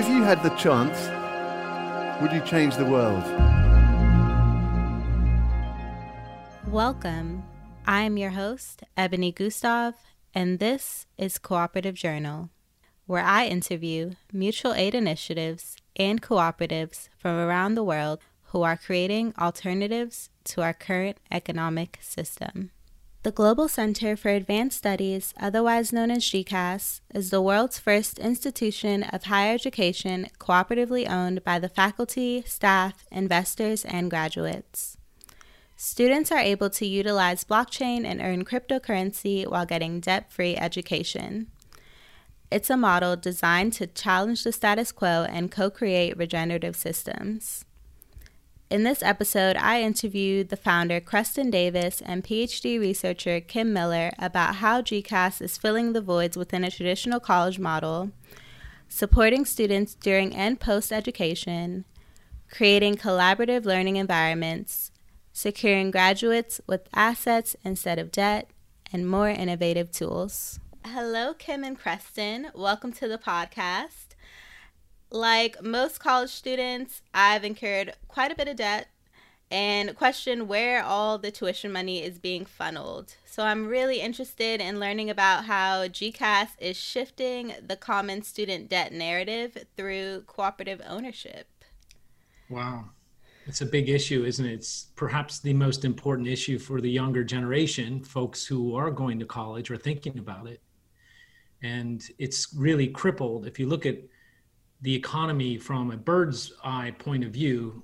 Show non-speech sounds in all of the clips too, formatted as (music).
If you had the chance, would you change the world? Welcome. I am your host, Ebony Gustav, and this is Cooperative Journal, where I interview mutual aid initiatives and cooperatives from around the world who are creating alternatives to our current economic system. The Global Center for Advanced Studies, otherwise known as GCAS, is the world's first institution of higher education cooperatively owned by the faculty, staff, investors, and graduates. Students are able to utilize blockchain and earn cryptocurrency while getting debt free education. It's a model designed to challenge the status quo and co create regenerative systems. In this episode, I interviewed the founder, Creston Davis, and PhD researcher, Kim Miller, about how GCAS is filling the voids within a traditional college model, supporting students during and post education, creating collaborative learning environments, securing graduates with assets instead of debt, and more innovative tools. Hello, Kim and Creston. Welcome to the podcast like most college students, I've incurred quite a bit of debt and question where all the tuition money is being funneled. So I'm really interested in learning about how GCAS is shifting the common student debt narrative through cooperative ownership. Wow. It's a big issue, isn't it? It's perhaps the most important issue for the younger generation, folks who are going to college or thinking about it. And it's really crippled. If you look at the economy from a bird's eye point of view,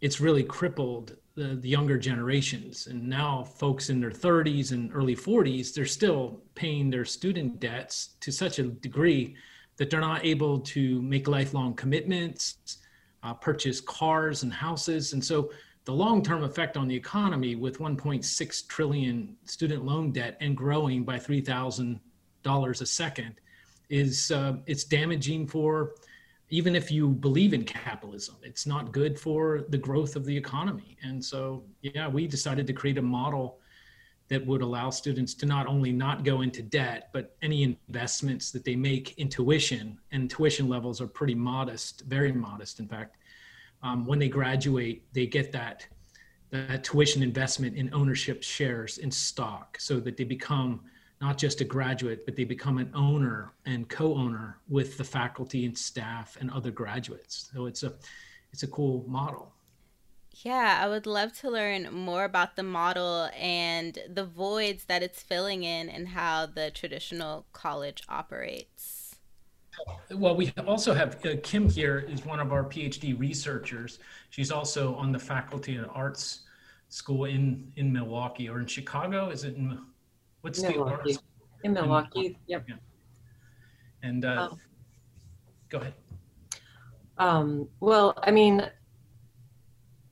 it's really crippled the, the younger generations. And now, folks in their 30s and early 40s, they're still paying their student debts to such a degree that they're not able to make lifelong commitments, uh, purchase cars and houses. And so, the long term effect on the economy with 1.6 trillion student loan debt and growing by $3,000 a second is uh, it's damaging for even if you believe in capitalism, it's not good for the growth of the economy. And so, yeah, we decided to create a model that would allow students to not only not go into debt, but any investments that they make in tuition, and tuition levels are pretty modest, very modest, in fact. Um, when they graduate, they get that that tuition investment in ownership shares in stock, so that they become not just a graduate, but they become an owner and co-owner with the faculty and staff and other graduates. So it's a it's a cool model. Yeah, I would love to learn more about the model and the voids that it's filling in and how the traditional college operates. Well, we also have uh, Kim here is one of our PhD researchers. She's also on the faculty of arts school in in Milwaukee or in Chicago. Is it in What's Milwaukee. the in Milwaukee? Yep. Yeah. And uh, um, go ahead. Um, well, I mean,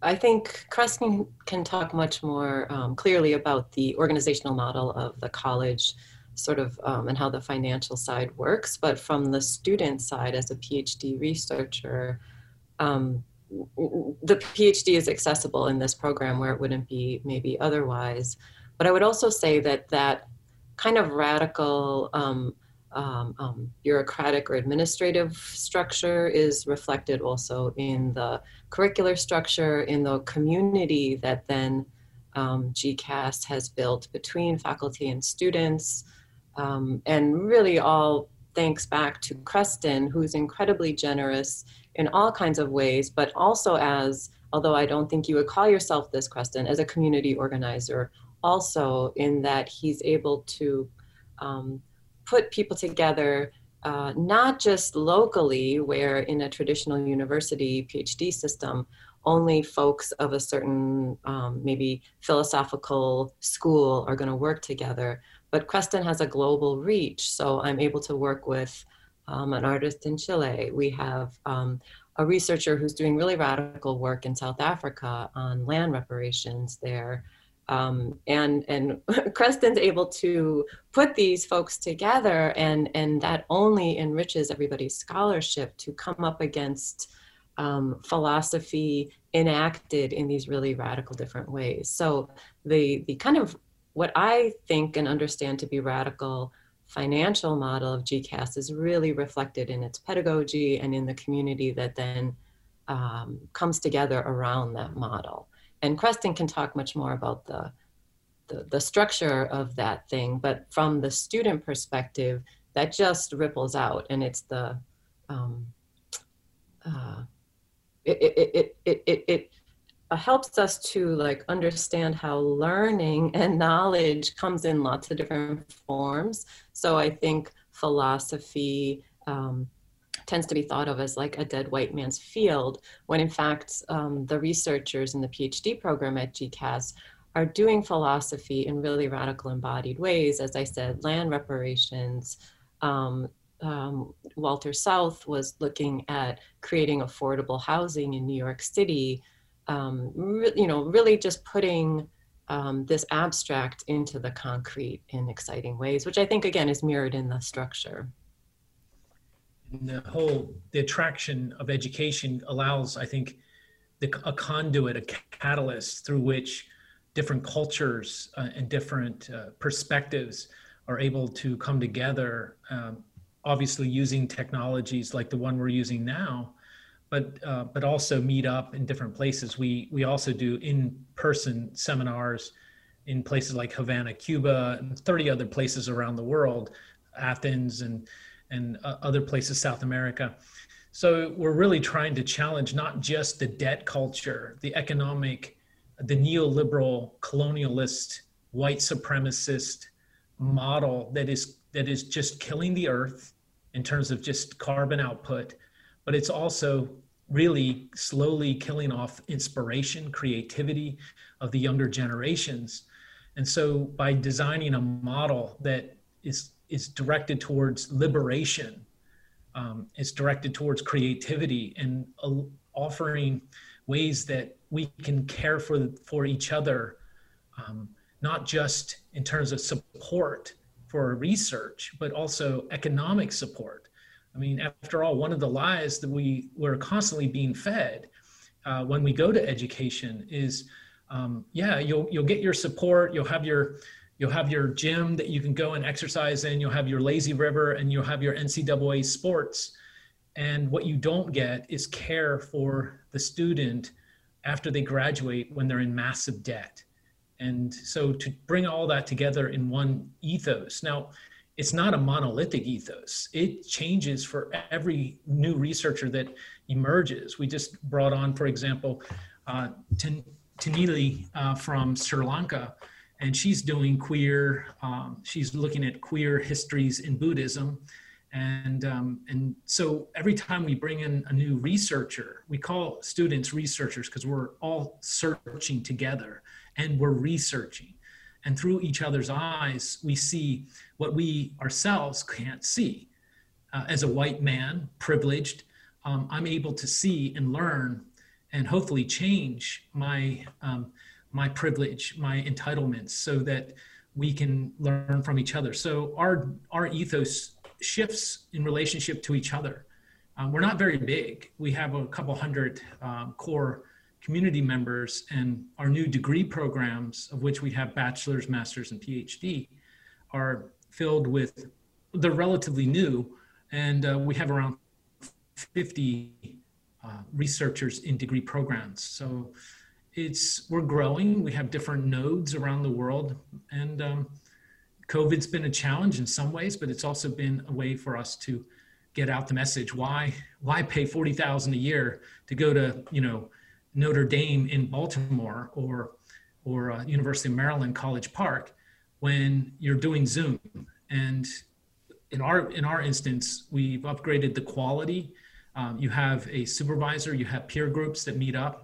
I think Creston can talk much more um, clearly about the organizational model of the college, sort of, um, and how the financial side works. But from the student side, as a PhD researcher, um, the PhD is accessible in this program where it wouldn't be maybe otherwise. But I would also say that that kind of radical um, um, um, bureaucratic or administrative structure is reflected also in the curricular structure, in the community that then um, GCAS has built between faculty and students, um, and really all thanks back to Creston, who's incredibly generous in all kinds of ways, but also as, although I don't think you would call yourself this, Creston, as a community organizer also in that he's able to um, put people together uh, not just locally, where in a traditional university PhD system, only folks of a certain um, maybe philosophical school are going to work together. But Creston has a global reach, so I'm able to work with um, an artist in Chile. We have um, a researcher who's doing really radical work in South Africa on land reparations there um, and and (laughs) Creston's able to put these folks together, and and that only enriches everybody's scholarship to come up against um, philosophy enacted in these really radical different ways. So the the kind of what I think and understand to be radical financial model of GCAS is really reflected in its pedagogy and in the community that then um, comes together around that model. And Creston can talk much more about the, the, the structure of that thing, but from the student perspective, that just ripples out and it's the, um, uh, it, it, it, it, it, it helps us to like understand how learning and knowledge comes in lots of different forms. So I think philosophy um, tends to be thought of as like a dead white man's field, when in fact um, the researchers in the PhD program at GCAS are doing philosophy in really radical embodied ways. As I said, land reparations. Um, um, Walter South was looking at creating affordable housing in New York City um, re- you know, really just putting um, this abstract into the concrete in exciting ways, which I think again is mirrored in the structure. The whole the attraction of education allows, I think, the, a conduit, a catalyst through which different cultures uh, and different uh, perspectives are able to come together. Um, obviously, using technologies like the one we're using now, but uh, but also meet up in different places. We we also do in person seminars in places like Havana, Cuba, and 30 other places around the world, Athens and and uh, other places, South America. So we're really trying to challenge not just the debt culture, the economic, the neoliberal, colonialist, white supremacist model that is that is just killing the earth in terms of just carbon output but it's also really slowly killing off inspiration, creativity of the younger generations. And so by designing a model that is is directed towards liberation, um, it's directed towards creativity and uh, offering ways that we can care for for each other, um, not just in terms of support for research, but also economic support. I mean, after all, one of the lies that we we're constantly being fed uh, when we go to education is, um, yeah, you'll you'll get your support, you'll have your you'll have your gym that you can go and exercise in, you'll have your lazy river, and you'll have your NCAA sports. And what you don't get is care for the student after they graduate when they're in massive debt. And so to bring all that together in one ethos. Now, it's not a monolithic ethos. It changes for every new researcher that emerges. We just brought on, for example, uh, Tanili uh, from Sri Lanka, and she's doing queer. Um, she's looking at queer histories in Buddhism, and um, and so every time we bring in a new researcher, we call students researchers because we're all searching together and we're researching and through each other's eyes, we see what we ourselves can't see. Uh, as a white man, privileged, um, I'm able to see and learn and hopefully change my, um, my privilege, my entitlements, so that we can learn from each other. So our, our ethos shifts in relationship to each other. Um, we're not very big. We have a couple hundred um, core community members and our new degree programs, of which we have bachelor's, master's, and PhD, are filled with, they're relatively new, and uh, we have around 50 uh, researchers in degree programs. So it's, we're growing. We have different nodes around the world, and um, COVID's been a challenge in some ways, but it's also been a way for us to get out the message. Why, why pay 40,000 a year to go to, you know, Notre Dame in Baltimore or or uh, University of Maryland College Park when you're doing Zoom. And in our in our instance, we've upgraded the quality. Um, you have a supervisor, you have peer groups that meet up,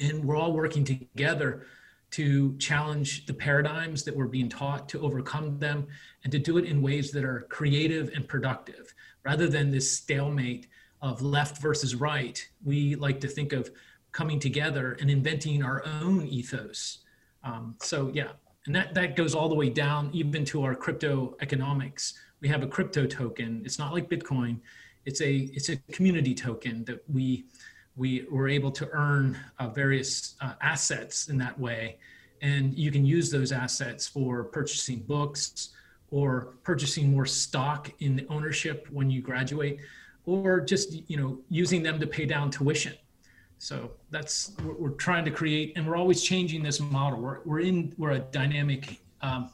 and we're all working together to challenge the paradigms that we're being taught, to overcome them, and to do it in ways that are creative and productive, rather than this stalemate of left versus right. We like to think of coming together and inventing our own ethos. Um, so yeah, and that, that goes all the way down even to our crypto economics. We have a crypto token. It's not like Bitcoin. It's a it's a community token that we we were able to earn uh, various uh, assets in that way, and you can use those assets for purchasing books or purchasing more stock in the ownership when you graduate or just you know using them to pay down tuition. So that's we're, we're trying to create and we're always changing this model. We're, we're in we're a dynamic um,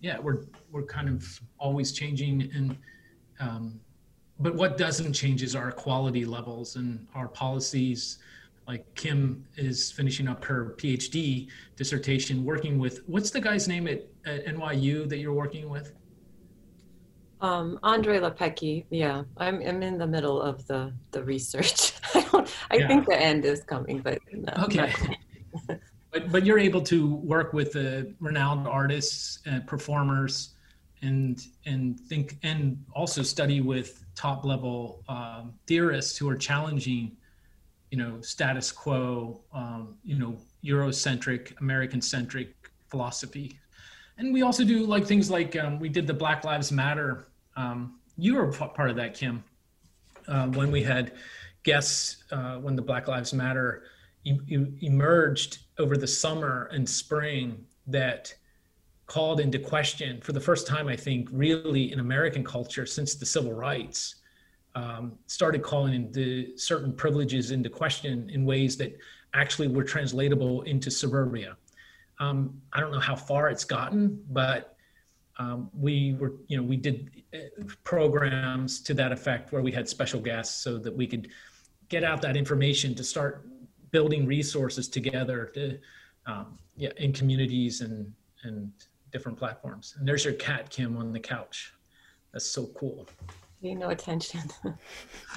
yeah we're we're kind of always changing and um, but what doesn't change is our quality levels and our policies like kim is finishing up her phd dissertation working with what's the guy's name at, at nyu that you're working with um, Andre Lepecki, yeah, I'm, I'm in the middle of the, the research. (laughs) I don't, I yeah. think the end is coming, but no, okay. (laughs) but but you're able to work with the renowned artists and performers, and and think and also study with top level um, theorists who are challenging, you know, status quo, um, you know, Eurocentric, American centric philosophy and we also do like things like um, we did the Black Lives Matter. Um, you were part of that, Kim, uh, when we had guests uh, when the Black Lives Matter e- e- emerged over the summer and spring that called into question for the first time, I think, really in American culture since the civil rights. Um, started calling into certain privileges into question in ways that actually were translatable into suburbia um, I don't know how far it's gotten, but um, we were, you know, we did uh, programs to that effect where we had special guests so that we could get out that information to start building resources together to, um, yeah, in communities and and different platforms. And there's your cat, Kim, on the couch. That's so cool. Pay no attention. (laughs)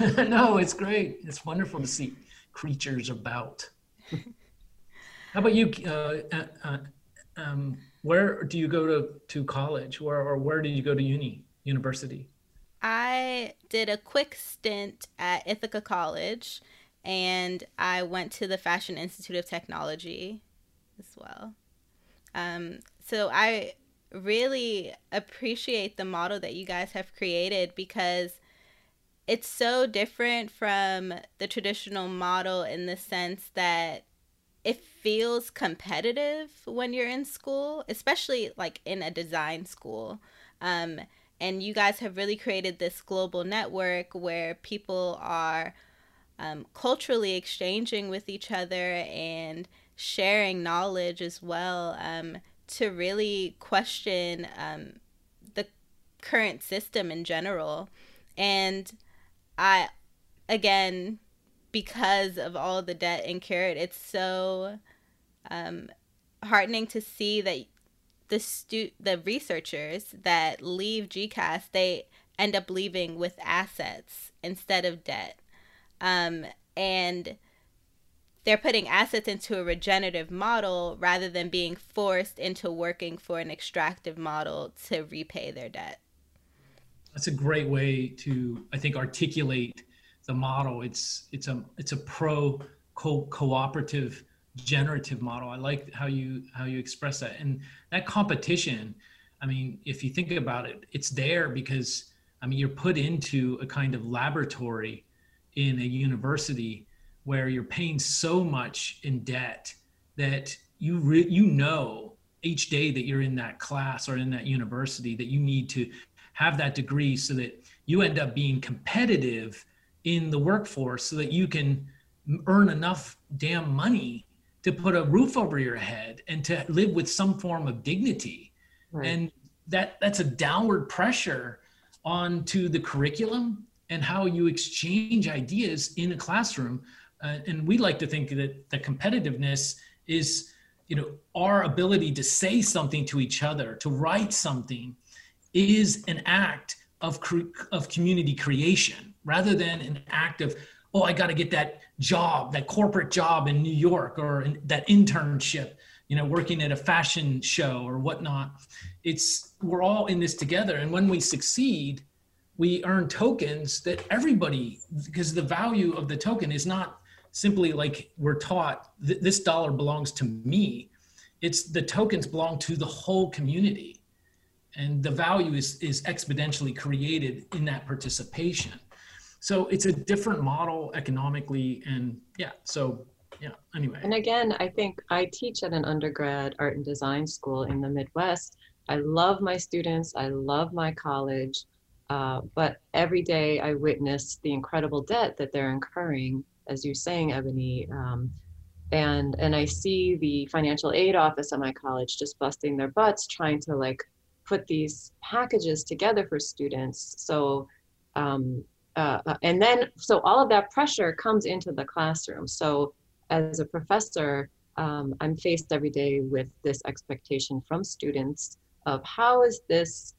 (laughs) no, it's great. It's wonderful to see creatures about. How about you? Uh, uh, uh, um, where do you go to, to college where, or where did you go to uni, university? I did a quick stint at Ithaca College and I went to the Fashion Institute of Technology as well. Um, so I really appreciate the model that you guys have created because it's so different from the traditional model in the sense that it feels competitive when you're in school, especially like in a design school. Um, and you guys have really created this global network where people are um, culturally exchanging with each other and sharing knowledge as well um, to really question um, the current system in general. And I, again, because of all the debt incurred. It's so um, heartening to see that the stu- the researchers that leave GCAS they end up leaving with assets instead of debt, um, and they're putting assets into a regenerative model rather than being forced into working for an extractive model to repay their debt. That's a great way to, I think, articulate the model. It's it's a it's a pro co- cooperative generative model. I like how you how you express that. And that competition, I mean, if you think about it, it's there because I mean you're put into a kind of laboratory in a university where you're paying so much in debt that you re- you know each day that you're in that class or in that university that you need to have that degree so that you end up being competitive in the workforce so that you can earn enough damn money to put a roof over your head and to live with some form of dignity right. and that that's a downward pressure onto the curriculum and how you exchange ideas in a classroom uh, and we like to think that the competitiveness is you know our ability to say something to each other to write something is an act of of community creation rather than an act of oh i got to get that job that corporate job in new york or in, that internship you know working at a fashion show or whatnot. It's we're all in this together. And when we succeed we earn tokens that everybody because the value of the token is not simply like we're taught this dollar belongs to me. It's the tokens belong to the whole community. And the value is is exponentially created in that participation. So it's a different model economically and yeah so yeah anyway. And again i think i teach at an undergrad art and design school in the midwest. I love my students, I love my college, uh, but every day I witness the incredible debt that they're incurring, as you're saying, Ebony. Um, and and I see the financial aid office at my college just busting their butts trying to like put these packages together for students. So um, uh, uh and then so all of that pressure comes into the classroom. So as a professor, um, I'm faced every day with this expectation from students of how is this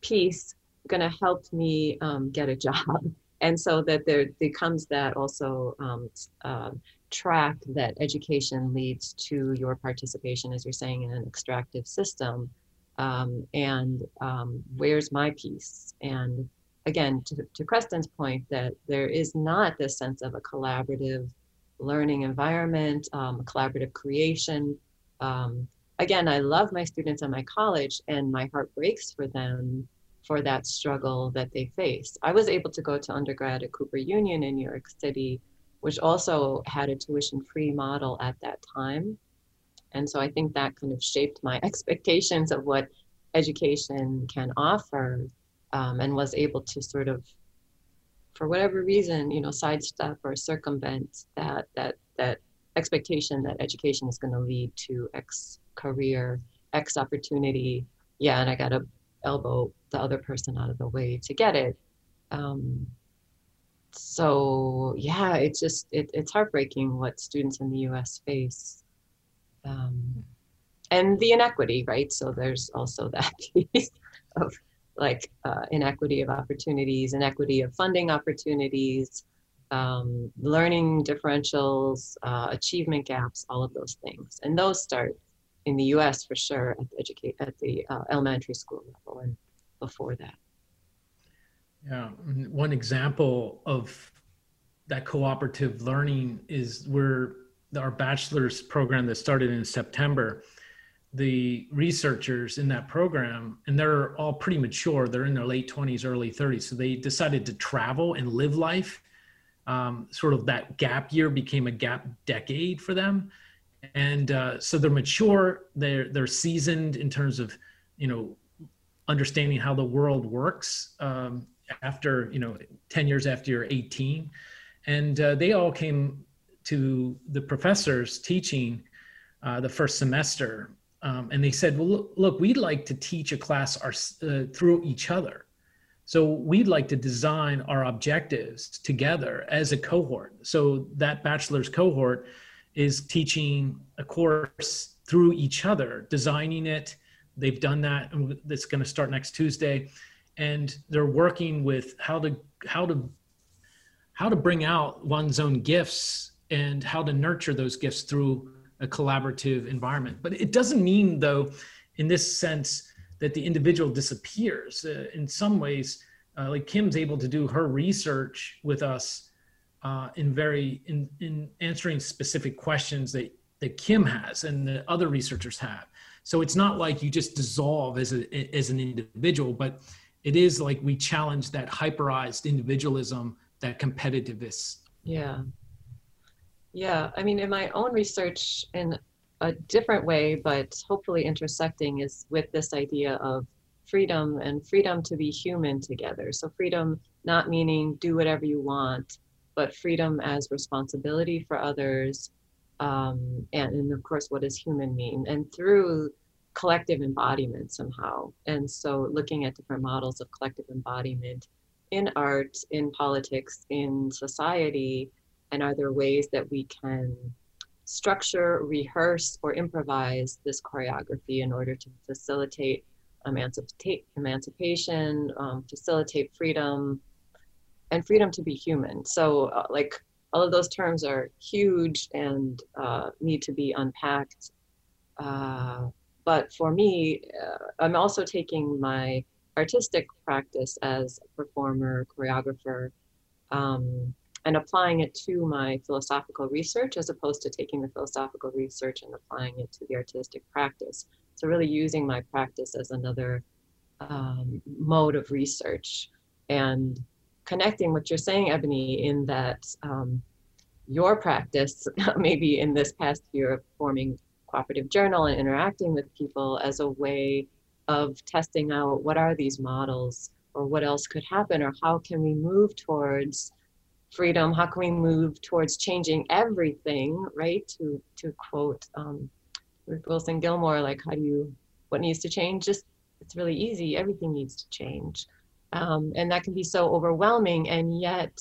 piece going to help me um, get a job? (laughs) And so that there becomes that also um, uh, track that education leads to your participation, as you're saying, in an extractive system. Um, and um, where's my piece? And again, to, to Creston's point, that there is not this sense of a collaborative learning environment, um, collaborative creation. Um, again, I love my students at my college, and my heart breaks for them for that struggle that they face. I was able to go to undergrad at Cooper Union in New York City, which also had a tuition free model at that time. And so I think that kind of shaped my (laughs) expectations of what education can offer um, and was able to sort of for whatever reason, you know, sidestep or circumvent that that that expectation that education is going to lead to X career, X opportunity. Yeah, and I got to elbow the other person out of the way to get it. Um, so yeah, it's just it, it's heartbreaking what students in the U.S. face, um, and the inequity, right? So there's also (laughs) that piece of like uh, inequity of opportunities, inequity of funding opportunities, um, learning differentials, uh, achievement gaps, all of those things. And those start in the U.S. for sure at the educate at the uh, elementary school level and before that. Yeah, one example of that cooperative learning is where our bachelor's program that started in September the researchers in that program, and they're all pretty mature. They're in their late 20s, early 30s. So they decided to travel and live life. Um, sort of that gap year became a gap decade for them. And uh, so they're mature, they're, they're seasoned in terms of, you know, understanding how the world works um, after, you know, 10 years after you're 18. And uh, they all came to the professors teaching uh, the first semester um, and they said, well, look, look, we'd like to teach a class our, uh, through each other. So we'd like to design our objectives together as a cohort. So that bachelor's cohort is teaching a course through each other, designing it. They've done that. And that's going to start next Tuesday. And they're working with how to, how to, how to bring out one's own gifts and how to nurture those gifts through a collaborative environment. But it doesn't mean, though, in this sense, that the individual disappears. Uh, in some ways, uh, like Kim's able to do her research with us uh, in very in in answering specific questions that that Kim has and the other researchers have. So it's not like you just dissolve as a as an individual, but it is like we challenge that hyperized individualism, that competitiveness. Yeah. Yeah, I mean, in my own research, in a different way, but hopefully intersecting, is with this idea of freedom and freedom to be human together. So, freedom not meaning do whatever you want, but freedom as responsibility for others. Um, and, and of course, what does human mean? And through collective embodiment somehow. And so, looking at different models of collective embodiment in art, in politics, in society and are there ways that we can structure, rehearse, or improvise this choreography in order to facilitate emancipate, emancipation, um, facilitate freedom, and freedom to be human. So, uh, like, all of those terms are huge and uh, need to be unpacked. Uh, but for me, uh, I'm also taking my artistic practice as a performer, choreographer, um, and applying it to my philosophical research as opposed to taking the philosophical research and applying it to the artistic practice. So, really using my practice as another um, mode of research and connecting what you're saying, Ebony, in that um, your practice, (laughs) maybe in this past year of forming cooperative journal and interacting with people as a way of testing out what are these models or what else could happen or how can we move towards freedom? How can we move towards changing everything right? To to quote um, wilson gilmore like how do you what needs to change? Just it's really easy. Everything needs to change um, and that can be so overwhelming and yet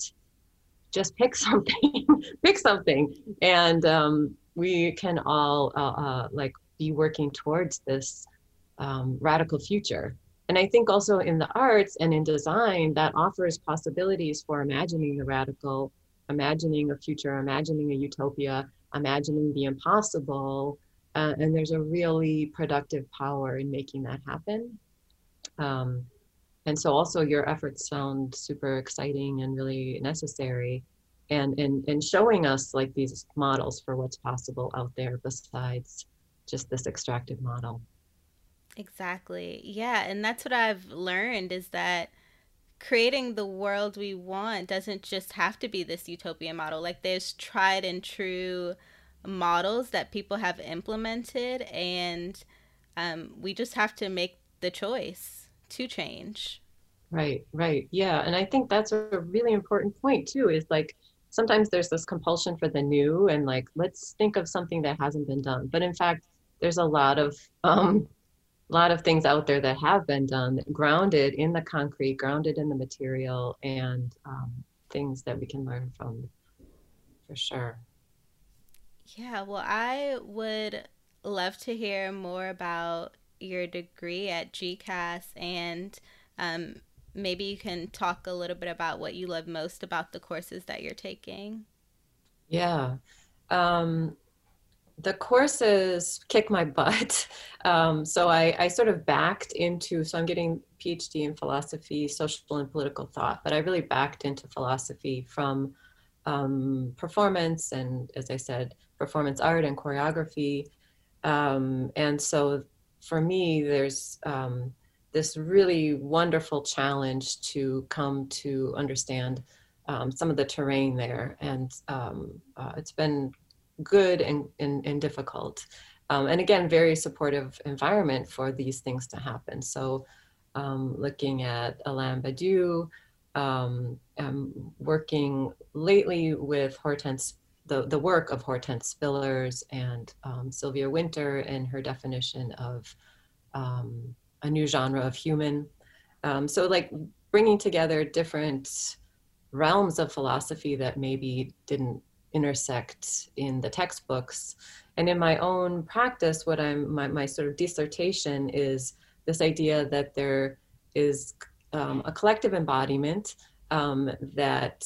just pick (laughs) something pick something and um, we can all uh, uh, like be working towards this um, radical future and I think also in the arts and in design, that offers possibilities for imagining the radical, imagining a future, imagining a utopia, imagining the impossible. Uh, and there's a really productive power in making that happen. Um, and so also your efforts sound super exciting and really necessary and, and, and showing us like these models for what's possible out there besides just this extractive model. Exactly. Yeah. And that's what I've learned is that creating the world we want doesn't just have to be this utopian model. Like there's tried and true models that people have implemented, and um, we just have to make the choice to change. Right, right. Yeah. And I think that's a really important point, too, is like sometimes there's this compulsion for the new and like, let's think of something that hasn't been done. But in fact, there's a lot of (laughs) um, a lot of things out there that have been done grounded in the concrete grounded in the material and um, things that we can learn from for sure yeah well i would love to hear more about your degree at gcas and um, maybe you can talk a little bit about what you love most about the courses that you're taking yeah um, the courses kick my butt. (laughs) Um, so I, I, sort of backed into, so I'm getting PhD in philosophy, social and political thought, but I really backed into philosophy from um, performance and, as I said, performance art and choreography. Um, and so for me, there's um, this really wonderful challenge to come to understand um, some of the terrain there. And um, uh, it's been good and, and, and difficult. Um, and again, very supportive environment for these things to happen. So um, looking at Alain Badiou, um, working lately with Hortense, the, the work of Hortense Spillers and um, Sylvia Wynter and her definition of um, a new genre of human. Um, so like bringing together different realms of philosophy that maybe didn't intersect in the textbooks. And in my own practice, what I'm my, my sort of dissertation is this idea that there is um, a collective embodiment um, that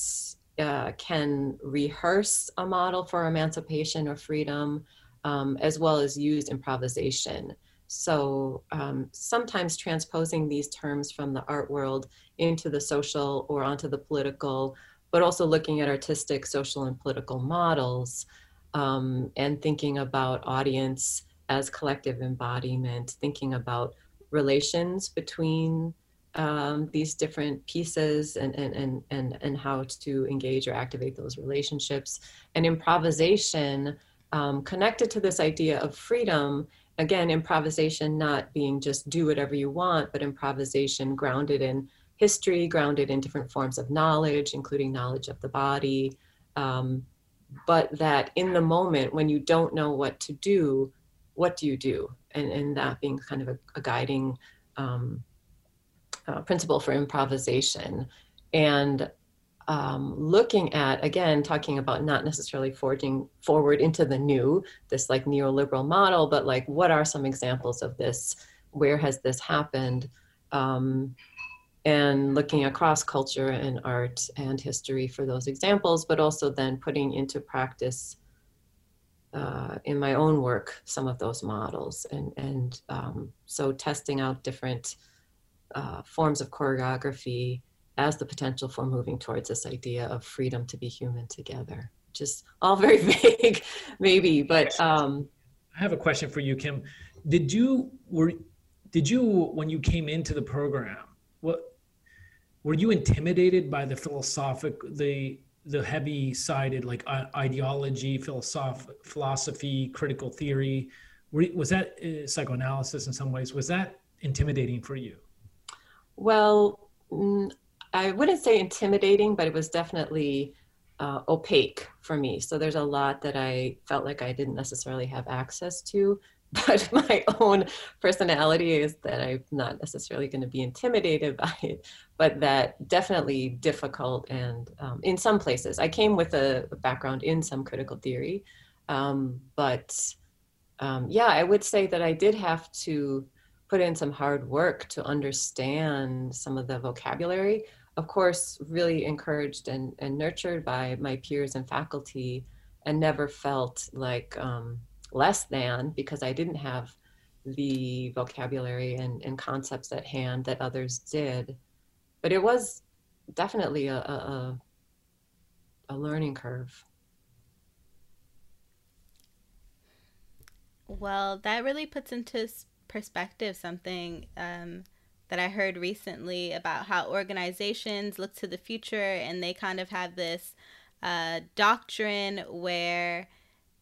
uh, can rehearse a model for emancipation or freedom, um, as well as use improvisation. So um, sometimes transposing these terms from the art world into the social or onto the political but also looking at artistic, social, and political models um, and thinking about audience as collective embodiment, thinking about relations between um, these different pieces and, and, and, and, and how to engage or activate those relationships. And improvisation um, connected to this idea of freedom again improvisation not being just do whatever you want but improvisation grounded in history grounded in different forms of knowledge, including knowledge of the body. Um, but that in the moment when you don't know what to do, what do you do? And, and that being kind of a, a guiding um, uh, principle for improvisation. And um, looking at, again, talking about not necessarily forging forward into the new, this like neoliberal model, but like what are some examples of this? Where has this happened? Um, and looking across culture and art and history for those examples, but also then putting into practice uh, in my own work some of those models. And, and um, so testing out different uh, forms of choreography as the potential for moving towards this idea of freedom to be human together, Just all very (laughs) vague, maybe, but. Um, I have a question for you, Kim. Did you, were, did you, when you came into the program, what were you intimidated by the philosophic the the heavy sided like ideology philosoph- philosophy critical theory Were, was that uh, psychoanalysis in some ways was that intimidating for you? Well, mm, I wouldn't say intimidating, but it was definitely uh, opaque for me. So there's a lot that I felt like I didn't necessarily have access to. (laughs) But my own personality is that I'm not necessarily going to be intimidated (laughs) by it, but that definitely difficult. And um, in some places, I came with a, background in some critical theory. Um, but um, yeah, I would say that I did have to put in some hard work to understand some of the vocabulary of course, really encouraged and, and nurtured by my peers and faculty, and never felt like um, less than because I didn't have the vocabulary and, and concepts at hand that others did. But it was definitely a, a, a learning curve. Well, that really puts into perspective something um, that I heard recently about how organizations look to the future and they kind of have this uh, doctrine where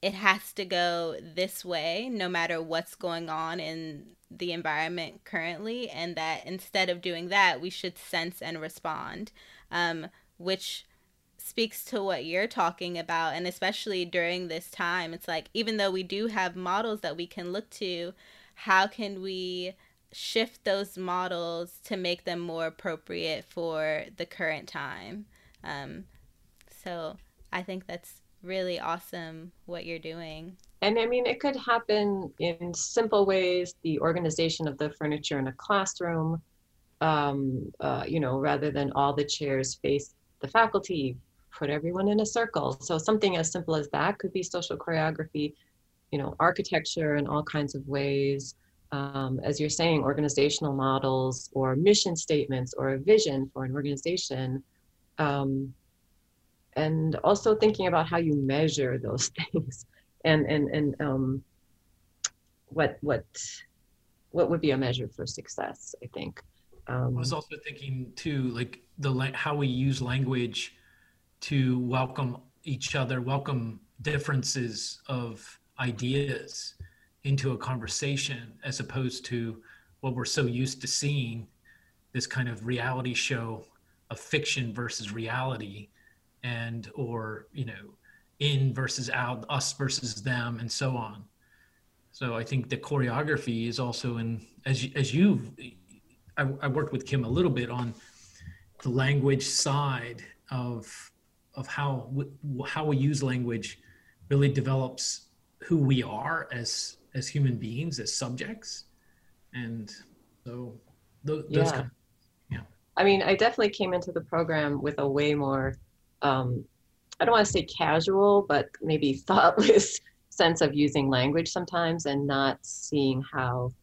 it has to go this way no matter what's going on in the environment currently, and that instead of doing that, we should sense and respond, um, which speaks to what you're talking about. And especially during this time, it's like even though we do have models that we can look to, how can we shift those models to make them more appropriate for the current time. Um, so I think that's really awesome what you're doing. And I mean, it could happen in simple ways the organization of the furniture in a classroom, um, uh, you know, rather than all the chairs face the faculty, put everyone in a circle. So something as simple as that could be social choreography, you know, architecture in all kinds of ways um, as you're saying, organizational models or mission statements or a vision for an organization. Um, and also thinking about how you measure those (laughs) things and, and, and um, what, what, what would be a measure for success, I think. Um, I was also thinking too, like the how we use language to welcome each other, welcome differences of ideas into a conversation as opposed to what we're so used to seeing this kind of reality show of fiction versus reality and or you know in versus out us versus them and so on. So i think the choreography is also in as you, as you I, I worked with kim a little bit on the language side of of how how we use language really develops who we are as as human beings, as subjects. And so those, yeah. Those kind of, yeah. I mean, I definitely came into the program with a way more, um, I don't want to say casual, but maybe (laughs) thoughtless sense of using language sometimes and not seeing how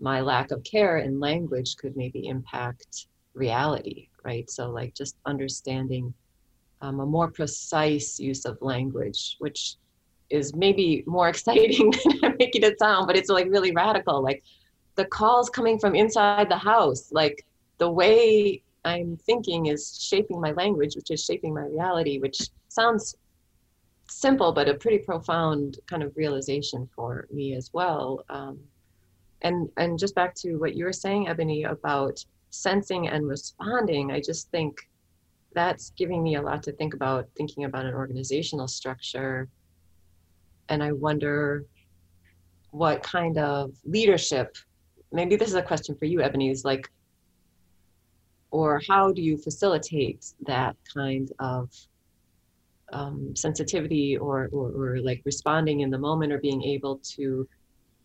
my lack of care in language could maybe impact reality, right? So, like, just understanding um, a more precise use of language, which is maybe more (laughs) exciting than I'm (laughs) making it sound, but it's like really radical. Like the calls coming from inside the house, like the way I'm thinking is shaping my language, which is shaping my reality, which sounds simple, but a pretty profound kind of realization for me as well. Um, and and just back to what you were saying, Ebony, about sensing and responding, I just think that's giving me a lot to think about, thinking about an organizational structure and I wonder what kind of leadership, maybe this is a question for you, Ebony, is like, or how do you facilitate that kind of um, sensitivity or, or, or like responding in the moment or being able to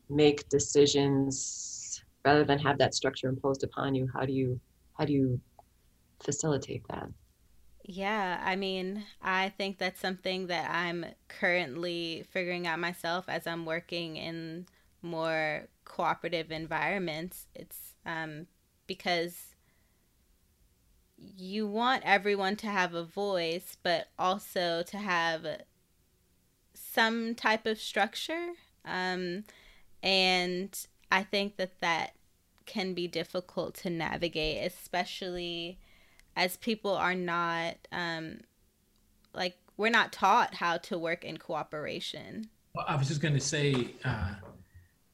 make decisions rather than have that structure imposed upon you? How do you, how do you facilitate that? Yeah, I mean, I think that's something that I'm currently figuring out myself as I'm working in more cooperative environments. It's um, because you want everyone to have a voice, but also to have some type of structure. Um, and I think that that can be difficult to navigate, especially as people are not um, like we're not taught how to work in cooperation. Well, I was just going to say, uh,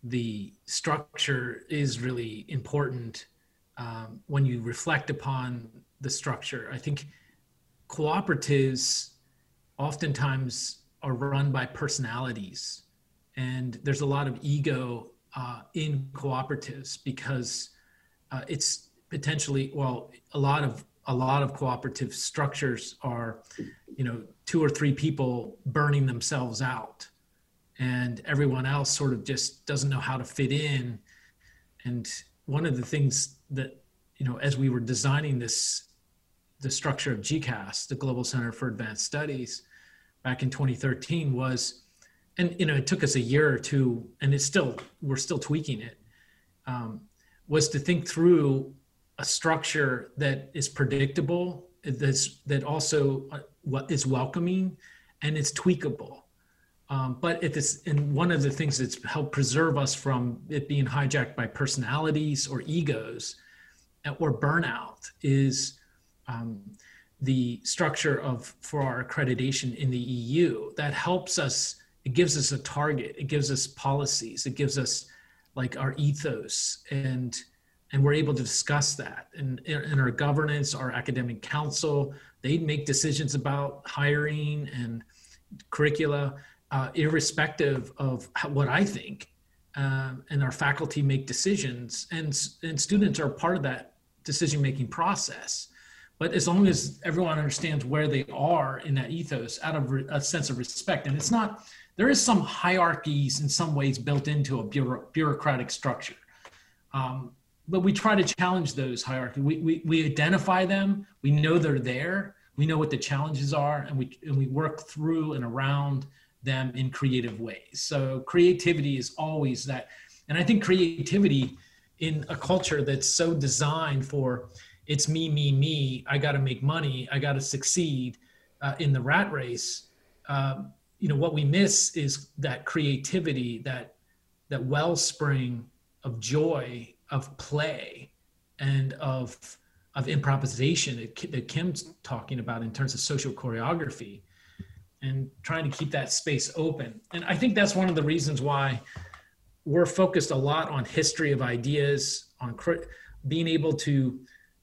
the structure is really important um, when you reflect upon the structure. I think cooperatives oftentimes are run by personalities, and there's a lot of ego uh, in cooperatives because uh, it's potentially well a lot of a lot of cooperative structures are you know two or three people burning themselves out and everyone else sort of just doesn't know how to fit in and one of the things that you know as we were designing this the structure of GCAS, the Global Center for Advanced Studies, back in 2013 was, and you know, it took us a year or two, and it's still we're still tweaking it. Um, was to think through a structure that is predictable, that's that also uh, is welcoming, and it's tweakable. Um, but is, and one of the things that's helped preserve us from it being hijacked by personalities or egos uh, or burnout is um, the structure of for our accreditation in the EU. That helps us. It gives us a target. It gives us policies. It gives us like our ethos and and we're able to discuss that. And in our governance our academic council they make decisions about hiring and curricula uh, irrespective of what i think um, and our faculty make decisions and and students are part of that decision making process. But as long as everyone understands where they are in that ethos out of a sense of respect and it's not there is some hierarchies in some ways built into a bureaucratic structure. Um, but we try to challenge those hierarchy. we, we, we identify them we know they're there we know what the challenges are and we, and we work through and around them in creative ways so creativity is always that and i think creativity in a culture that's so designed for it's me, me, me. I got to make money. I got to succeed uh, in the rat race. Um, you know what we miss is that creativity, that that wellspring of joy, of play, and of of improvisation that, Kim's talking about in terms of social choreography, and trying to keep that space open. And I think that's one of the reasons why we're focused a lot on history of ideas, on cr- being able to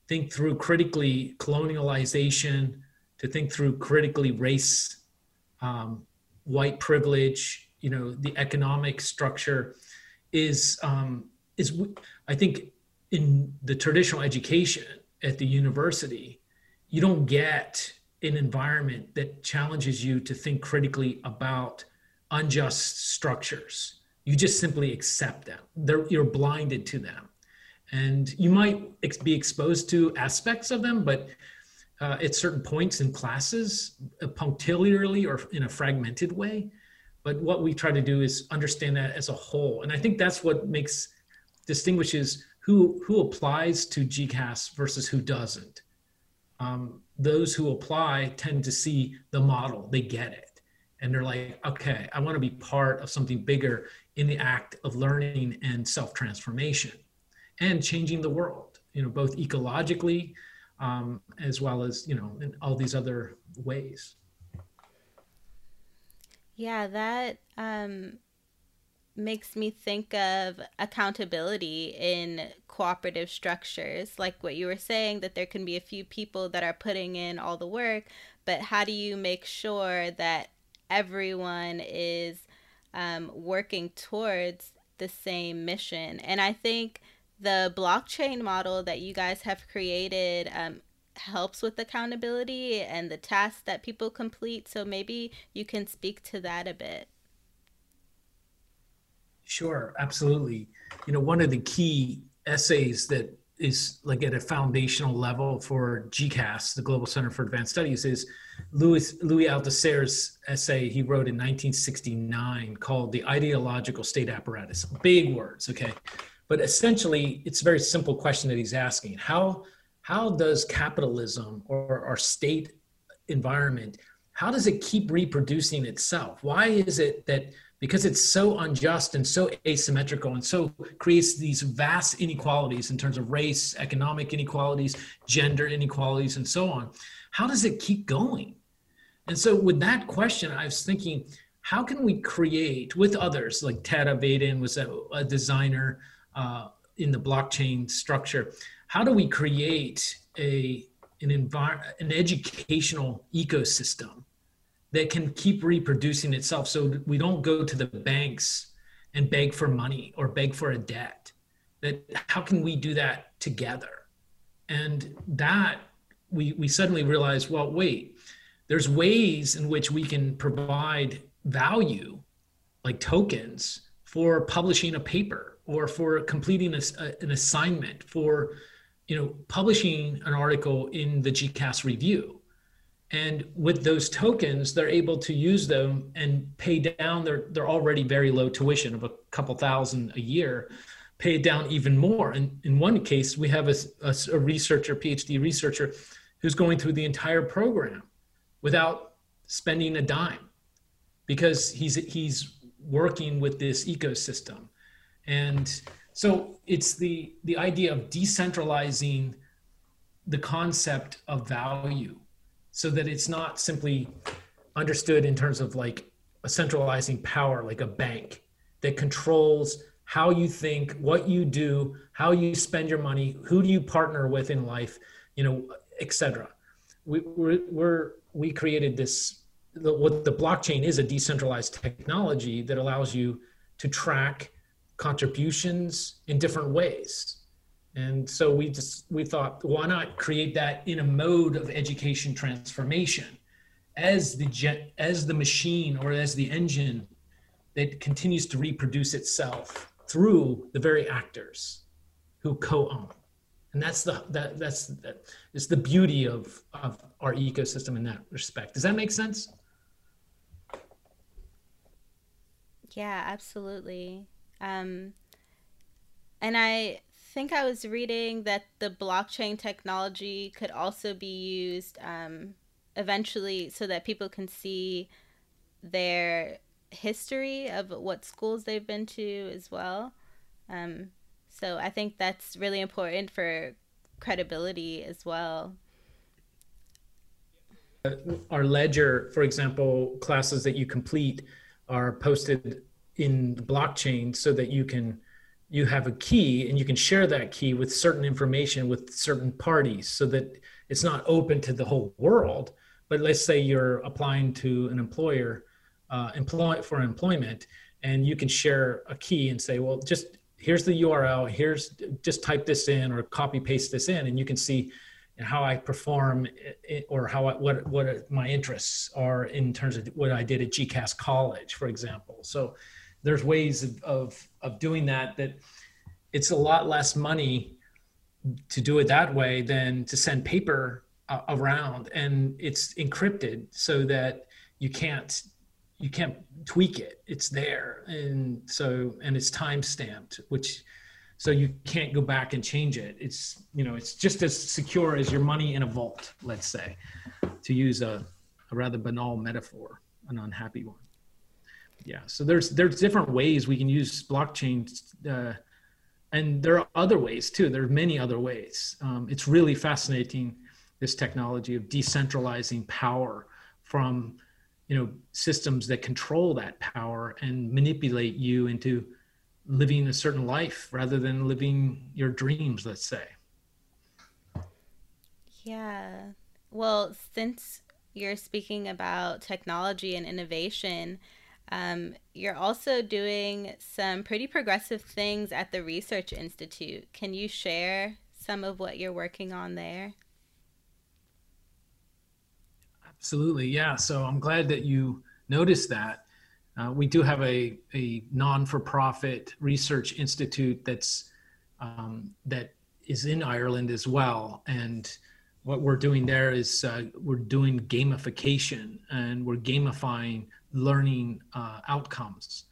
think through critically colonialization, to think through critically race, um, white privilege, you know, the economic structure is um, is I think in the traditional education at the university, you don't get an environment that challenges you to think critically about unjust structures. You just simply accept them. They're, you're blinded to them and you might ex- be exposed to aspects of them but uh, at certain points in classes uh, punctiliarly or in a fragmented way but what we try to do is understand that as a whole and i think that's what makes distinguishes who who applies to gcas versus who doesn't. Um, those who apply tend to see the model. They get it. And they're like okay i want to be part of something bigger in the act of learning and self-transformation and changing the world, you know, both ecologically um, as well as, you know, in all these other ways. Yeah, that um, makes me think of accountability in cooperative structures. Like what you were saying, that there can be a few people that are putting in all the work, but how do you make sure that everyone is um, working towards the same mission? And I think the blockchain model that you guys have created um, helps with accountability and the tasks that people complete. So maybe you can speak to that a bit. Sure, absolutely. You know, one of the key essays that is like at a foundational level for GCAS, the Global Center for Advanced Studies, is Louis Louis Althusser's essay he wrote in 1969 called "The Ideological State Apparatus." Big words, okay. But essentially, it's a very simple question that he's asking. How, how does capitalism or our state environment, how does it keep reproducing itself? Why is it that because it's so unjust and so asymmetrical and so creates these vast inequalities in terms of race, economic inequalities, gender inequalities, and so on. How does it keep going? And so, with that question, I was thinking, how can we create with others like Ted Abadan was a, a designer uh, in the blockchain structure. How do we create a an an educational ecosystem that can keep reproducing itself, so we don't go to the banks and beg for money or beg for a debt? That how can we do that together? And that we we suddenly realize, well, wait, there's ways in which we can provide value like tokens for publishing a paper or for completing a, an assignment for you know publishing an article in the gcas review and with those tokens they're able to use them and pay down their their already very low tuition of a couple thousand a year pay it down even more. And in one case we have a, a, a researcher phd researcher who's going through the entire program without spending a dime because he's he's working with this ecosystem. And so it's the the idea of decentralizing the concept of value so that it's not simply understood in terms of like a centralizing power like a bank that controls how you think what you do how you spend your money who do you partner with in life you know etc we, we're, we're we created this the, what the blockchain is a decentralized technology that allows you to track contributions in different ways and so we just we thought why not create that in a mode of education transformation as the jet as the machine or as the engine that continues to reproduce itself through the very actors who co-own. And that's the that that's that is the beauty of of our ecosystem in that respect. Does that make sense? Yeah, absolutely. Um, and I think I was reading that the blockchain technology could also be used um, eventually so that people can see their history of what schools they've been to as well. Um, so I think that's really important for credibility as well. Our ledger, for example, classes that you complete are posted in the blockchain so that you can you have a key and you can share that key with certain information with certain parties so that it's not open to the whole world but let's say you're applying to an employer uh, employ for employment and you can share a key and say well just here's the url here's just type this in or copy paste this in and you can see how I perform or how I, what what my interests are in terms of what I did at GCAS College, for example. So there's ways of, of, of doing that that it's a lot less money to do it that way than to send paper uh, around. And it's encrypted so that you can't you can't tweak it. It's there. And so and it's time stamped which so you can't go back and change it. It's you know it's just as secure as your money in a vault let's say to use a, a rather banal metaphor an unhappy one yeah so there's there's different ways we can use blockchain uh, and there are other ways too there are many other ways um, it's really fascinating this technology of decentralizing power from you know systems that control that power and manipulate you into living a certain life rather than living your dreams, let's say. Yeah. Well, since you're speaking about technology and innovation, um, you're also doing some pretty progressive things at the Research Institute. Can you share some of what you're working on there? Absolutely. Yeah. So I'm glad that you noticed that. Uh, we do have a, a non-for-profit research institute that's um, that is in Ireland as well, and what we're doing there is uh, we're doing gamification and we're gamifying learning uh, outcomes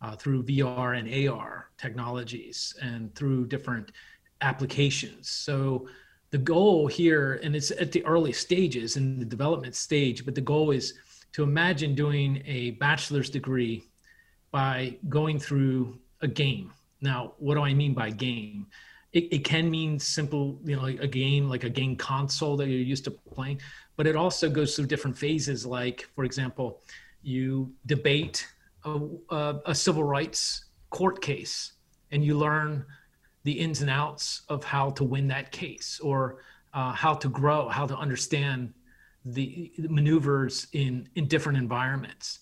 uh, through VR and AR technologies and through different applications. So the goal here, and it's at the early stages in the development stage, but the goal is to imagine doing a bachelor's degree by going through a game. Now, what do I mean by game? It, it can mean simple, you know, a game, like a game console that you're used to playing, but it also goes through different phases. Like, for example, you debate a, a, a civil rights court case and you learn the ins and outs of how to win that case or uh, how to grow, how to understand the, the maneuvers in in different environments.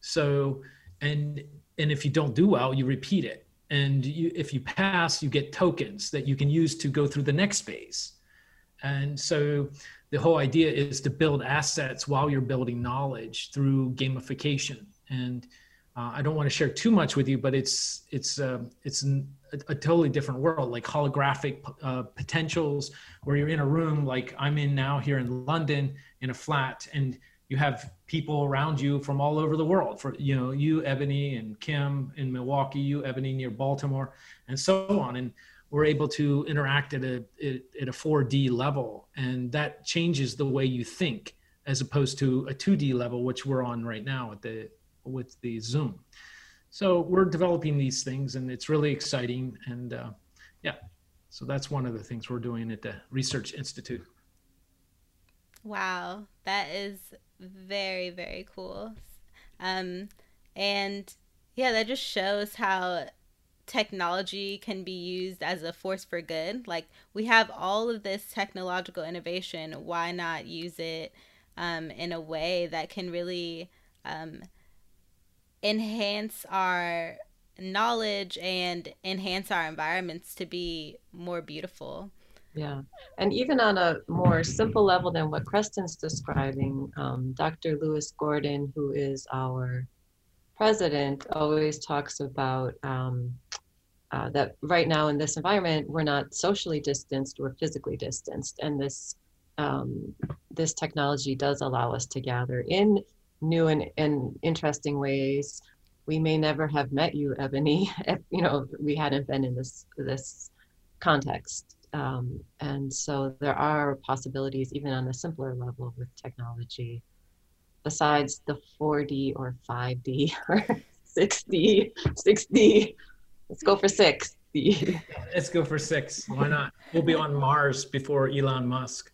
So, and and if you don't do well, you repeat it. And you, if you pass, you get tokens that you can use to go through the next phase. And so, the whole idea is to build assets while you're building knowledge through gamification. And uh, I don't want to share too much with you, but it's it's uh, it's a, a, totally different world, like holographic uh, potentials, where you're in a room like I'm in now here in London in a flat, and you have people around you from all over the world. For you know, you Ebony and Kim in Milwaukee, you Ebony near Baltimore, and so on, and we're able to interact at a at a 4D level, and that changes the way you think as opposed to a 2D level, which we're on right now at the with the Zoom. So we're developing these things and it's really exciting. And uh, yeah, so that's one of the things we're doing at the Research Institute. Wow, that is very, very cool. Um, and yeah, that just shows how technology can be used as a force for good. Like we have all of this technological innovation. Why not use it um, in a way that can really um, enhance our knowledge and enhance our environments to be more beautiful. Yeah, and even on a more simple level than what Creston's describing, um, Dr. Lewis Gordon, who is our president, always talks about um, uh, that right now in this environment, we're not socially distanced, we're physically distanced. And this, um, this technology does allow us to gather in new and, and interesting ways. We may never have met you, Ebony, (laughs) if you know we hadn't been in this this context. Um, and so there are possibilities even on a simpler level with technology, besides the 4D or 5D (laughs) or 6D, 6D. Let's go for 6D. Let's go for six. Why not? We'll be on Mars before Elon Musk.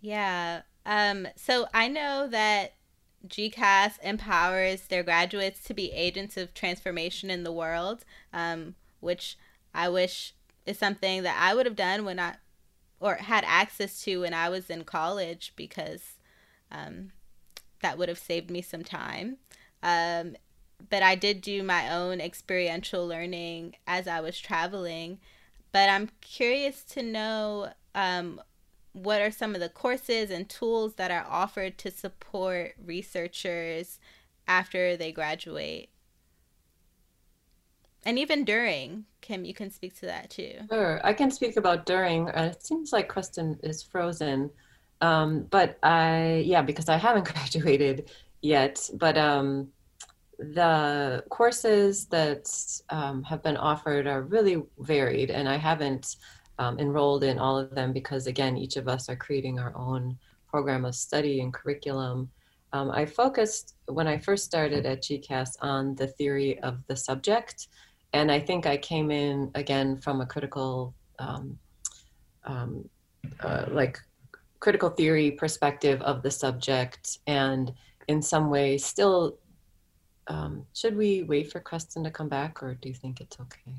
Yeah. Um, so I know that GCAS empowers their graduates to be agents of transformation in the world, um, which I wish is something that I would have done when I, or had access to when I was in college, because um, that would have saved me some time. Um, but I did do my own experiential learning as I was traveling. But I'm curious to know um, what are some of the courses and tools that are offered to support researchers after they graduate? And even during, Kim, you can speak to that too. Sure, I can speak about during. Uh, it seems like Creston is frozen, um, but I yeah because I haven't (laughs) graduated yet. But um, the courses that um, have been offered are really varied, and I haven't um, enrolled in all of them because again, each of us are creating our own program of study and curriculum. Um, I focused when I first started at GCAS on the theory of the subject. And I think I came in again from a critical, um, um, uh, like critical theory perspective of the subject. And in some way still, um, should we wait for Creston to come back or do you think it's okay?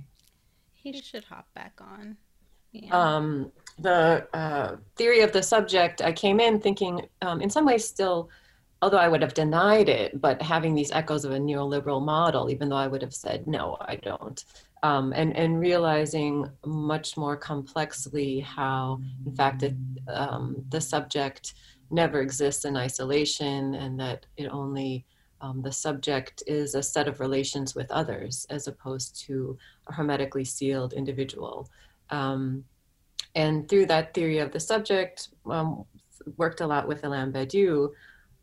He should hop back on. Yeah. Um, the uh, theory of the subject, I came in thinking, um, in some ways, still, although I would have denied it, but having these echoes of a neoliberal model, even though I would have said, no, I don't. Um, and, and realizing much more complexly how, in fact, it, um, the subject never exists in isolation and that it only um, the subject is a set of relations with others as opposed to a hermetically sealed individual. Um, and through that theory of the subject, um, worked a lot with Alain Badiou,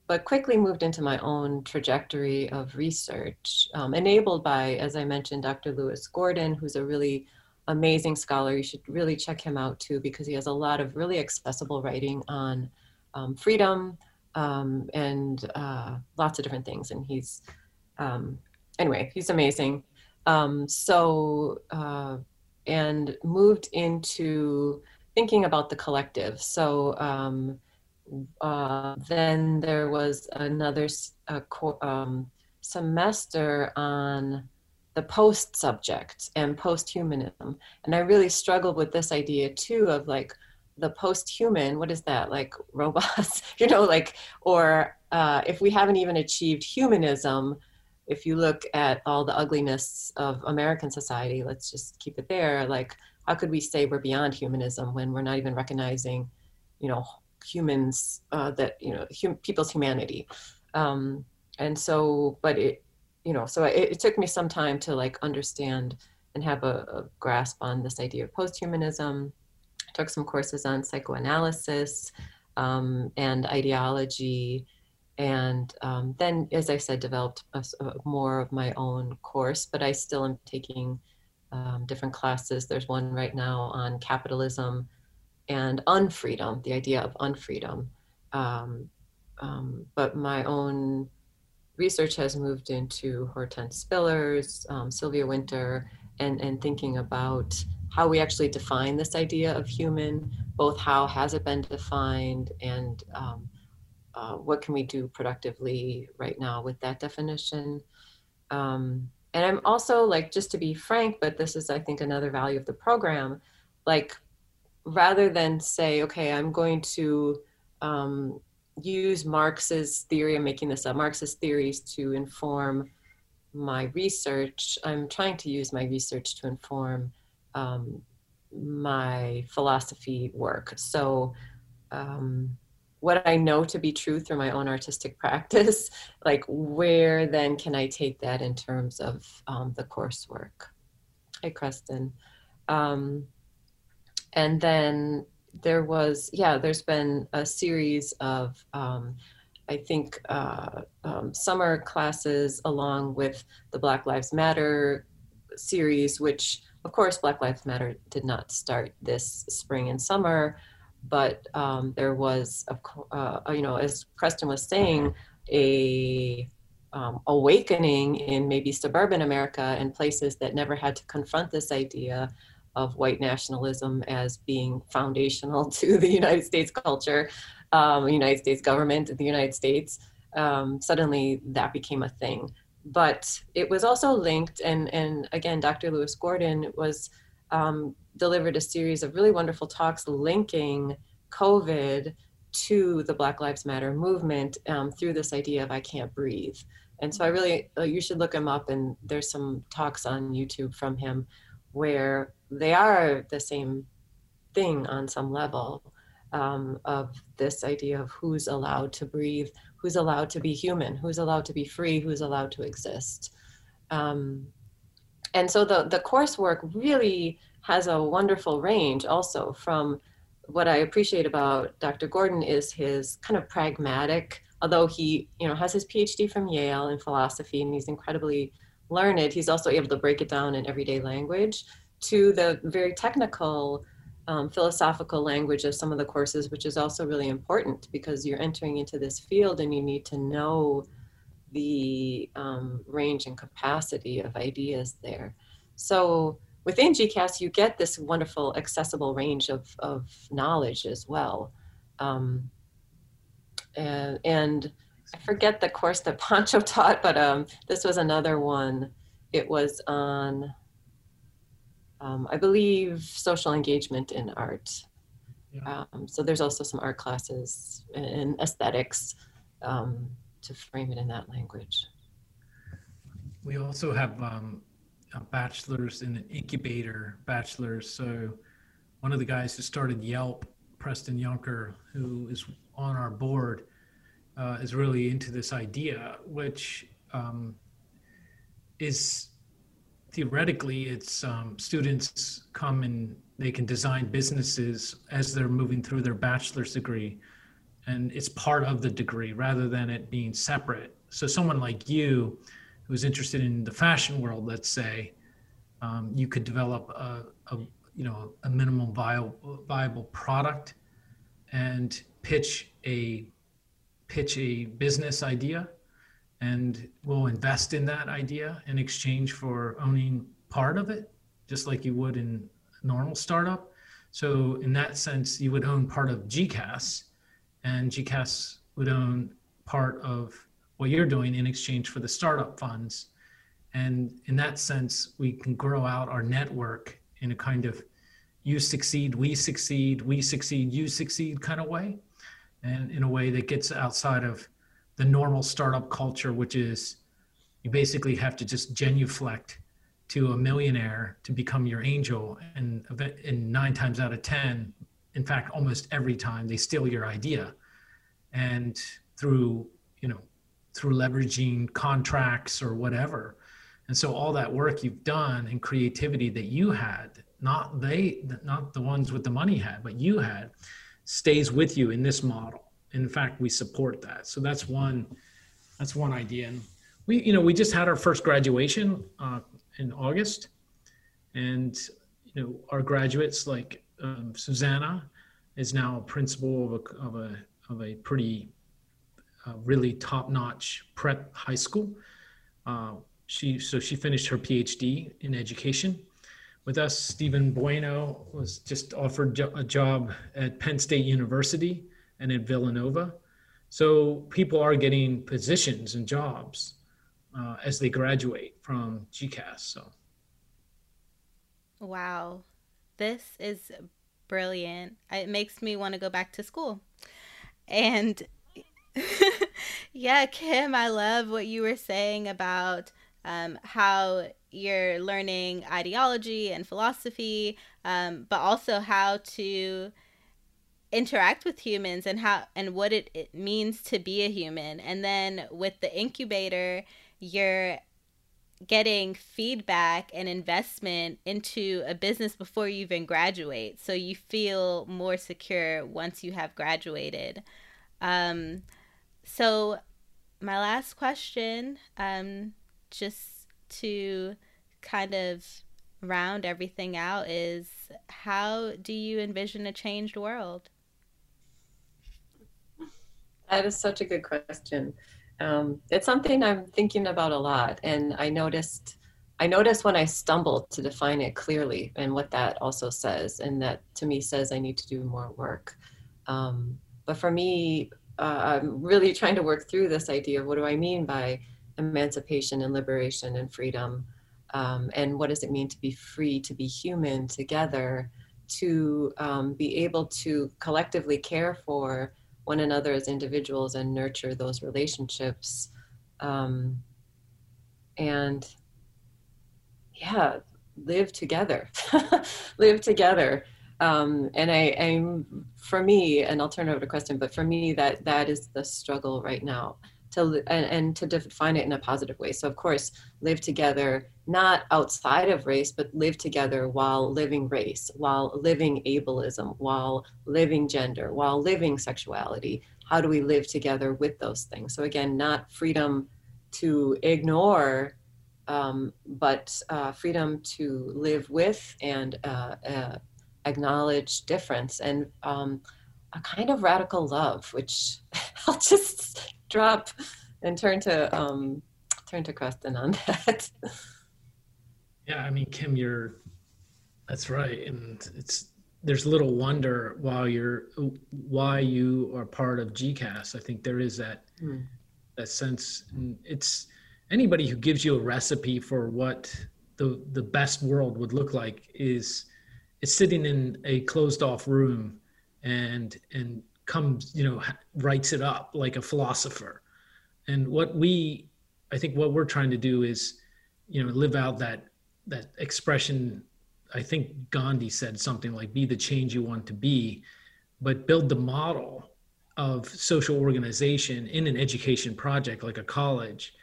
but quickly moved into my own trajectory of research, um, enabled by, as I mentioned, Dr. Lewis Gordon, who's a really amazing scholar. You should really check him out too, because he has a lot of really accessible writing on um, freedom um, and uh, lots of different things. And he's, um, anyway, he's amazing. Um, so, uh, and moved into thinking about the collective. So, um, uh, then there was another uh, um, semester on the post subject and post humanism. And I really struggled with this idea too of like the post human, what is that? Like (laughs) robots, you know, like, or uh, if we haven't even achieved humanism, if you look at all the ugliness of American society, let's just keep it there. Like, how could we say we're beyond humanism when we're not even recognizing, you know, humans uh, that you know hum- people's humanity? Um, and so, but it, you know, so it, it, took me some time to like understand and have a, a grasp on this idea of post-humanism. Took some courses on psychoanalysis um, and ideology and um, then as i said developed a, a more of my own course but i still am taking um, different classes there's one right now on capitalism and unfreedom the idea of unfreedom. Um, um but my own research has moved into hortense spillers um, Sylvia Wynter, and, and thinking about how we actually define this idea of human both how has it been defined and um, uh, what can we do productively right now with that definition. Um, and i'm also like just to be frank but this is i think another value of the program like rather than say okay i'm going to um, use marx's theory i'm making this up marx's theories to inform my research i'm trying to use my research to inform um, my philosophy work so um, what I know to be true through my own artistic (laughs) practice, like where then can I take that in terms of um, the coursework? Hi, Creston. Um, and then there was, yeah, there's been a series of, um, I think, uh, um, summer classes along with the Black Lives Matter series, which of course Black Lives Matter did not start this spring and summer, but um, there was, uh, you know, as Preston was saying, a um, awakening in maybe suburban America and places that never had to confront this idea of white nationalism as being foundational (laughs) to the United States culture, um, United States government, the United States. Um, suddenly that became a thing. But it was also linked, and, and again, Dr. Lewis Gordon was um, delivered a series of really wonderful talks linking COVID to the Black Lives Matter movement um, through this idea of I can't breathe. And so I really, uh, you should look him up, and there's some talks on YouTube from him where they are the same thing on some level um, of this idea of who's allowed to breathe, who's allowed to be human, who's allowed to be free, who's allowed to exist. Um, and so the, the coursework really has a wonderful range also from what I appreciate about Dr. Gordon is his kind of pragmatic, although he, you know, has his PhD from Yale in philosophy and he's incredibly learned, he's also able to break it down in everyday language to the very technical um, philosophical language of some of the courses, which is also really important because you're entering into this field and you need to know the um, range and capacity of ideas there. So within GCAS, you get this wonderful accessible range of, of knowledge as well. Um, and, and, I forget the course that (laughs) Pancho taught, but um, this was another one. It was on, um, I believe, social engagement in art. Yeah. Um, so there's also some art classes and aesthetics um, to frame it in that language. We also have um, a bachelor's in an incubator bachelor's. So one of the guys who started Yelp, Preston Yunker, who is on our board, uh, is really into this idea, which um, is theoretically it's um, students come and they can design businesses as they're moving through their bachelor's degree and it's part of the degree rather than it being separate. So someone like you who's interested in the fashion world, let's say, um, you could develop a, a, you know a minimum viable viable product and pitch a pitch a business idea and we'll invest in that idea in exchange for owning part of it just like you would in a normal startup so in that sense you would own part of gcas and GCAS would own part of what you're doing in exchange for the startup funds. And in that sense, we can grow out our network in a kind of you succeed, we succeed, we succeed, you succeed kind of way. And in a way that gets outside of the normal startup culture, which is you basically have to just genuflect to a millionaire to become your angel. And, and nine times out of 10, in fact, almost every time they steal your idea. And through, you know, through leveraging contracts or whatever. And so all that work you've done and creativity that you had, not they, not the ones with the money had, but you had, stays with you in this model. In fact, we support that. So that's one, that's one idea. And we, you know, we just had our first graduation uh, in August, and you know, our graduates like um, Susanna is now a principal of a of a of a pretty uh, really top-notch prep high school. Uh, she so she finished her PhD in education with us. Stephen Bueno was just offered jo- a job at Penn State University and at Villanova. So people are getting positions and jobs uh, as they graduate from GCAS. So. Wow, this is brilliant. It makes me want to go back to school. And (laughs) yeah, Kim, I love what you were saying about um, how you're learning ideology and philosophy, um, but also how to interact with humans and how and what it, it means to be a human. And then with the incubator, you're getting feedback and investment into a business before you even graduate. So you feel more secure once you have graduated. Um, so, my last question, um, just to kind of round everything out, is how do you envision a changed world? That is such a good question um, it's something I'm thinking about a lot, and I noticed I noticed when I stumbled to define it clearly and what that also says, and that to me says I need to do more work. Um, but for me, uh, I'm really trying to work through this idea of what do I mean by emancipation and liberation and freedom, um, and what does it mean to be free, to be human together, to um, be able to collectively care for one another as individuals and nurture those relationships um, and yeah live together (laughs) live together um, and I, I'm for me, and I'll turn over to Creston, but for me, that that is the struggle right now to and, and to define it in a positive way. So of course, live together, not outside of race, but live together while living race, while living ableism, while living gender, while living sexuality. How do we live together with those things? So again, not freedom to ignore, um, but uh, freedom to live with and uh, uh, acknowledge difference and um, a kind of radical love, which (laughs) I'll just drop and turn to um, turn to Creston on that. (laughs) Yeah, I mean, Kim, you're that's right, and it's there's little wonder while you're why you are part of GCAS. I think there is that mm. that sense. it's anybody who gives you a recipe for what the the best world would look like is is sitting in a closed off room and and comes you know writes it up like a philosopher and what we i think what we're trying to do is you know live out that that expression i think gandhi said something like be the change you want to be but build the model of social organization in an education project like a college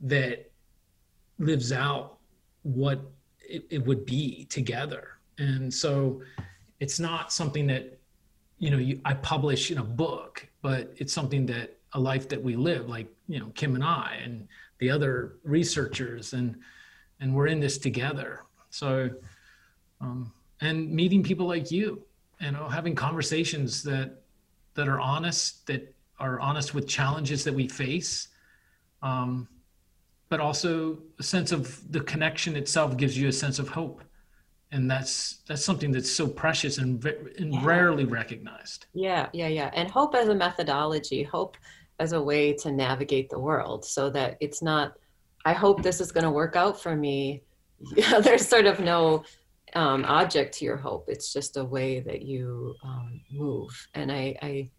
that lives out what it, it would be together. And so it's not something that you know you, i publish in a book but it's something that a life that we live like you know kim and i and the other researchers and and we're in this together. So um, and meeting people like you you know having conversations that that are honest that are honest with challenges that we face um, but also a sense of the connection itself gives you a sense of hope. And that's that's something that's so precious and, and yeah. rarely recognized. Yeah yeah yeah. And hope as a methodology hope as a way to navigate the world so that it's not i hope this is going to work out for me (laughs) there's sort of no um, object to your hope it's just a way that you um, move and I, I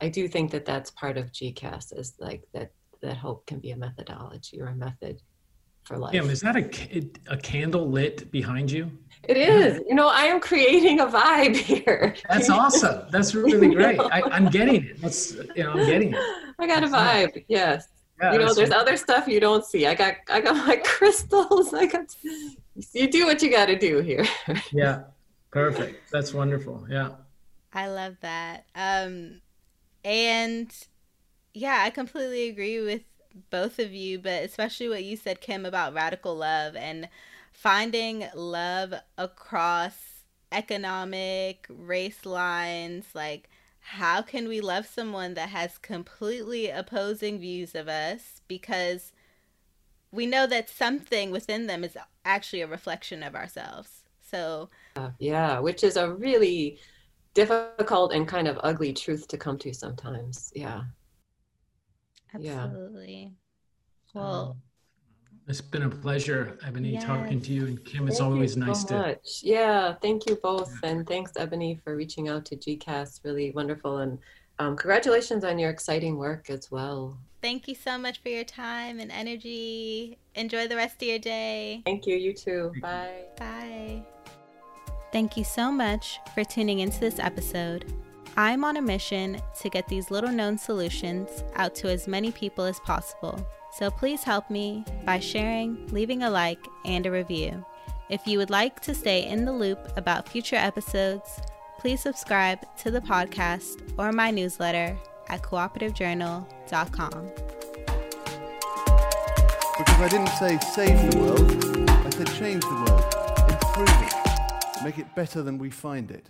i do think that that's part of gcas is like that that hope can be a methodology or a method for life. Kim, is that a, a candle lit behind you? It is. You know, I am creating a vibe here. That's awesome. That's really (laughs) great. I, am getting it. That's you know, I'm getting it. I got a vibe. Yes. Yeah, you know, there's other stuff you don't see. I got I got my (laughs) crystals. I got you do what you got to do here. (laughs) yeah. Perfect. That's wonderful. Yeah. I love that. Um and yeah, I completely agree with both of you, but especially what you said, Kim, about radical love and finding love across economic, race lines. Like, how can we love someone that has completely opposing views of us because we know that something within them is actually a reflection of ourselves? So, uh, yeah, which is a really difficult and kind of ugly truth to come to sometimes. Yeah. Absolutely. Yeah. Well, um, it's been a pleasure, Ebony, yes. talking to you. And Kim, it's thank always nice so to. Much. Yeah, thank you both. Yeah. And thanks, Ebony, for reaching out to GCAS. Really wonderful. And um, congratulations on your exciting work as well. Thank you so much for your time and energy. Enjoy the rest of your day. Thank you. You too. Thank Bye. You. Bye. Thank you so much for tuning into this episode. I'm on a mission to get these little known solutions out to as many people as possible. So please help me by sharing, leaving a like, and a review. If you would like to stay in the loop about future episodes, please subscribe to the podcast or my newsletter at cooperativejournal.com. Because I didn't say save the world, I said change the world, improve it, make it better than we find it.